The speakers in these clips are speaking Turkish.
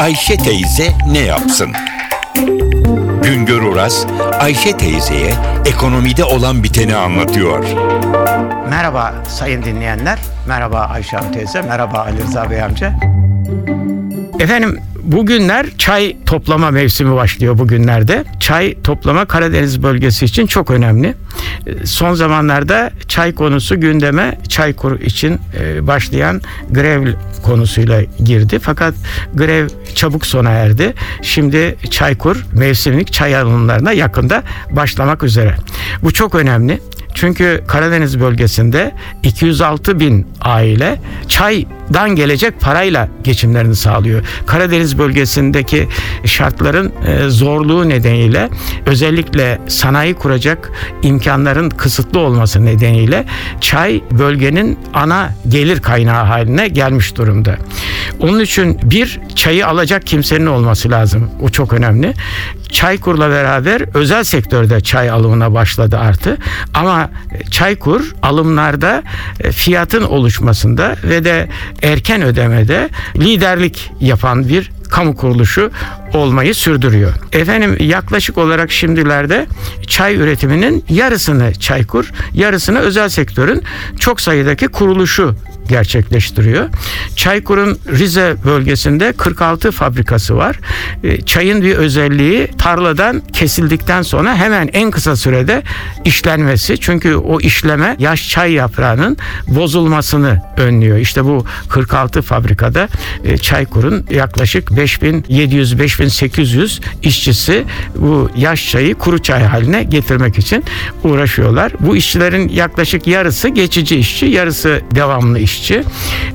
Ayşe teyze ne yapsın? Güngör Oras, Ayşe teyzeye ekonomide olan biteni anlatıyor. Merhaba sayın dinleyenler. Merhaba Ayşe teyze. Merhaba Ali Rıza Bey amca. Efendim bugünler çay toplama mevsimi başlıyor bugünlerde. Çay toplama Karadeniz bölgesi için çok önemli. Son zamanlarda çay konusu gündeme Çaykur için e, başlayan grev konusuyla girdi. Fakat grev çabuk sona erdi. Şimdi Çaykur mevsimlik çay alımlarına yakında başlamak üzere. Bu çok önemli. Çünkü Karadeniz bölgesinde 206 bin aile çaydan gelecek parayla geçimlerini sağlıyor. Karadeniz bölgesindeki şartların e, zorluğu nedeniyle özellikle sanayi kuracak imkanların kısıtlı olması nedeniyle çay bölgenin ana gelir kaynağı haline gelmiş durumda. Onun için bir çayı alacak kimsenin olması lazım. O çok önemli. Çaykur'la beraber özel sektörde çay alımına başladı artı. Ama Çaykur alımlarda e, fiyatın oluşmasında ve de erken ödemede liderlik yapan bir kamu kuruluşu olmayı sürdürüyor. Efendim yaklaşık olarak şimdilerde çay üretiminin yarısını Çaykur, yarısını özel sektörün çok sayıdaki kuruluşu gerçekleştiriyor. Çaykur'un Rize bölgesinde 46 fabrikası var. E, Çayın bir özelliği tarladan kesildikten sonra hemen en kısa sürede işlenmesi. Çünkü o işleme yaş çay yaprağının bozulmasını önlüyor. İşte bu 46 fabrikada e, Çaykur'un yaklaşık 5700-5800 işçisi bu yaş çayı kuru çay haline getirmek için uğraşıyorlar. Bu işçilerin yaklaşık yarısı geçici işçi, yarısı devamlı işçi.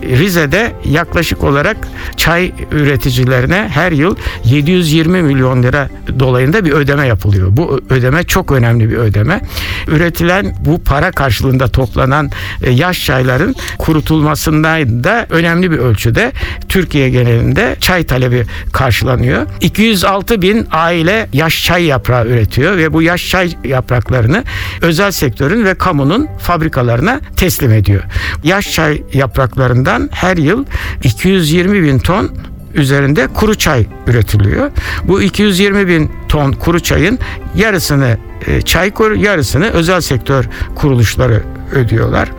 Rize'de yaklaşık olarak çay üreticilerine her yıl 720 milyon lira dolayında bir ödeme yapılıyor. Bu ödeme çok önemli bir ödeme. Üretilen bu para karşılığında toplanan e, yaş çayların kurutulmasından da önemli bir ölçüde Türkiye genelinde çay talebi karşılanıyor. 206 bin aile yaş çay yaprağı üretiyor ve bu yaş çay yapraklarını özel sektörün ve kamunun fabrikalarına teslim ediyor. Yaş çay yapraklarından her yıl 220 bin ton üzerinde kuru çay üretiliyor. Bu 220 bin ton kuru çayın yarısını e, Çaykur, yarısını özel sektör kuruluşları ödüyorlar.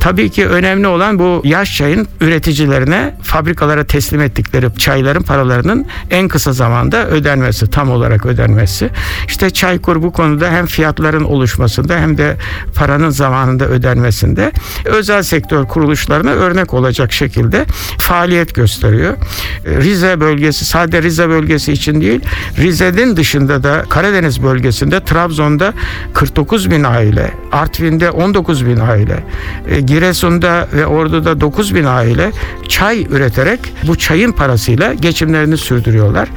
Tabii ki önemli olan bu yaş çayın üreticilerine fabrikalara teslim ettikleri çayların paralarının en kısa zamanda ödenmesi, tam olarak ödenmesi. İşte Çaykur bu konuda hem fiyatların oluşmasında hem de paranın zamanında ödenmesinde özel sektör kuruluşlarına örnek olacak şekilde faaliyet gösteriyor. Rize bölgesi sadece Rize bölgesi için değil Rize'nin dışında da Karadeniz bölgesinde Trabzon'da 49 bin aile, Artvin'de 19 bin aile, e, Giresun'da ve Ordu'da 9 bin aile çay üreterek bu çayın parasıyla geçimlerini sürdürüyorlar.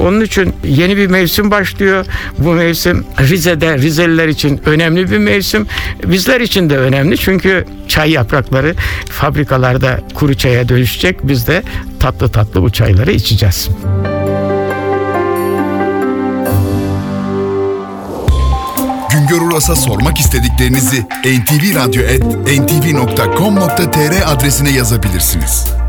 Onun için yeni bir mevsim başlıyor. Bu mevsim Rize'de Rizeliler için önemli bir mevsim. Bizler için de önemli çünkü çay yaprakları fabrikalarda kuru çaya dönüşecek. Biz de tatlı tatlı bu çayları içeceğiz. Uras'a sormak istediklerinizi ntvradio.com.tr adresine yazabilirsiniz.